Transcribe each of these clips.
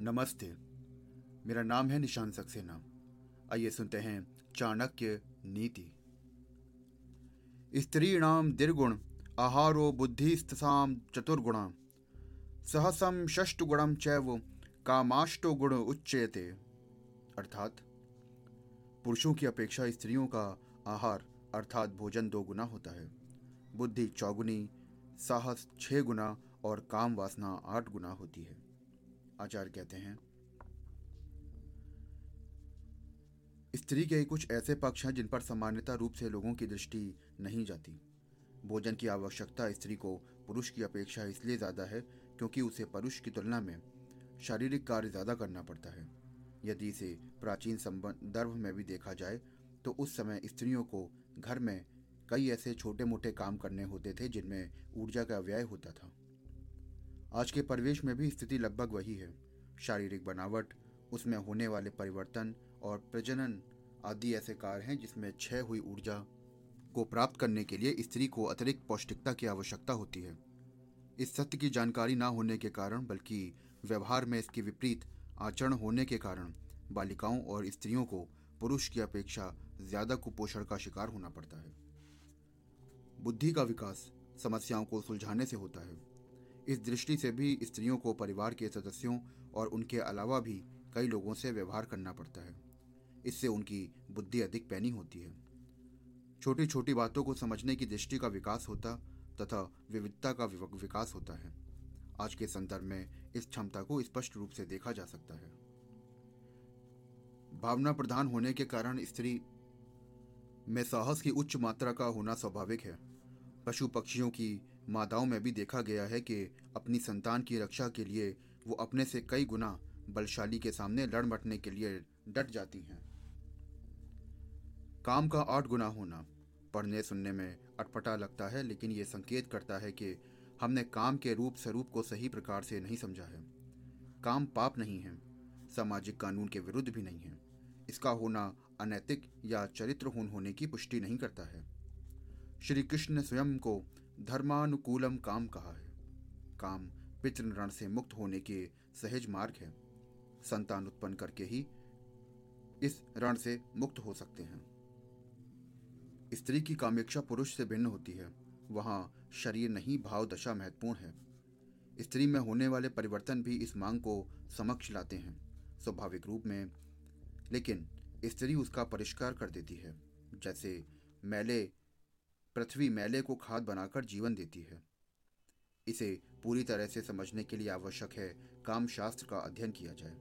नमस्ते। मेरा नाम है निशान सक्सेना। आइए सुनते हैं चाणक्य नीति। स्त्रीणाम दीर्गुण, आहारो बुद्धिस्तसाम चतुर्गुणा। सहसम षष्टगुणम चैव कामाष्टो गुण उच्चयते अर्थात, पुरुषों की अपेक्षा स्त्रियों का आहार, अर्थात भोजन दो गुना होता है। बुद्धि चौगुनी, साहस छह गुना और काम वासना आठ गुना होती है। आचार्य कहते हैं। स्त्री के कुछ ऐसे पक्ष हैं जिन पर सामान्यता रूप से लोगों की दृष्टि नहीं जाती। भोजन की आवश्यकता स्त्री को पुरुष की अपेक्षा इसलिए ज़्यादा है क्योंकि उसे पुरुष की तुलना में शारीरिक कार्य ज़्यादा करना पड़ता है। यदि इसे प्राचीन संदर्भ में भी देखा जाए तो उस समय स्त्रियों को घर में कई ऐसे छोटे मोटे काम करने होते थे जिनमें ऊर्जा का व्यय होता था। आज के परिवेश में भी स्थिति लगभग वही है। शारीरिक बनावट, उसमें होने वाले परिवर्तन और प्रजनन आदि ऐसे कार्य हैं जिसमें क्षय हुई ऊर्जा को प्राप्त करने के लिए स्त्री को अतिरिक्त पौष्टिकता की आवश्यकता होती है। इस सत्य की जानकारी ना होने के कारण, बल्कि व्यवहार में इसके विपरीत आचरण होने के कारण, बालिकाओं और स्त्रियों को पुरुष की अपेक्षा ज़्यादा कुपोषण का शिकार होना पड़ता है। बुद्धि का विकास समस्याओं को सुलझाने से होता है। इस दृष्टि से भी स्त्रियों को परिवार के सदस्यों और उनके अलावा भी कई लोगों से व्यवहार करना पड़ता है। इससे उनकी बुद्धि अधिक पैनी होती है। छोटी छोटी बातों को समझने की दृष्टि का विकास होता तथा विविधता का विकास होता है। आज के संदर्भ में इस क्षमता को स्पष्ट रूप से देखा जा सकता है। भावना प्रधान होने के कारण स्त्री में साहस की उच्च मात्रा का होना स्वाभाविक है। पशु पक्षियों की माताओं में भी देखा गया है कि अपनी संतान की रक्षा के लिए वो अपने से कई गुना बलशाली के सामने लड़ मटने के लिए डट जाती हैं। काम का आठ गुना होना, पढ़ने सुनने में अटपटा लगता है, लेकिन ये संकेत करता है कि हमने काम के रूप स्वरूप को सही प्रकार से नहीं समझा है। काम पाप नहीं है, सामाजिक कानून के विरुद्ध भी नहीं है। इसका होना अनैतिक या चरित्रहीन होने की पुष्टि नहीं करता है। श्री कृष्ण ने स्वयं को धर्मानुकूलम काम कहा है। काम पितृ रण से मुक्त होने के सहज मार्ग है। संतान उत्पन्न करके ही इस रण से मुक्त हो सकते हैं। स्त्री की कामेक्षा पुरुष से भिन्न होती है। वहाँ शरीर नहीं, भाव दशा महत्वपूर्ण है। स्त्री में होने वाले परिवर्तन भी इस मांग को समक्ष लाते हैं, स्वाभाविक रूप में। लेकिन स्त्री उसका परिष्कार कर देती है। जैसे मैले पृथ्वी मैले को खाद बनाकर जीवन देती है। इसे पूरी तरह से समझने के लिए आवश्यक है काम शास्त्र का अध्ययन किया जाए।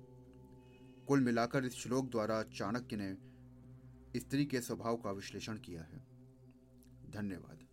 कुल मिलाकर इस श्लोक द्वारा चाणक्य ने स्त्री के स्वभाव का विश्लेषण किया है। धन्यवाद।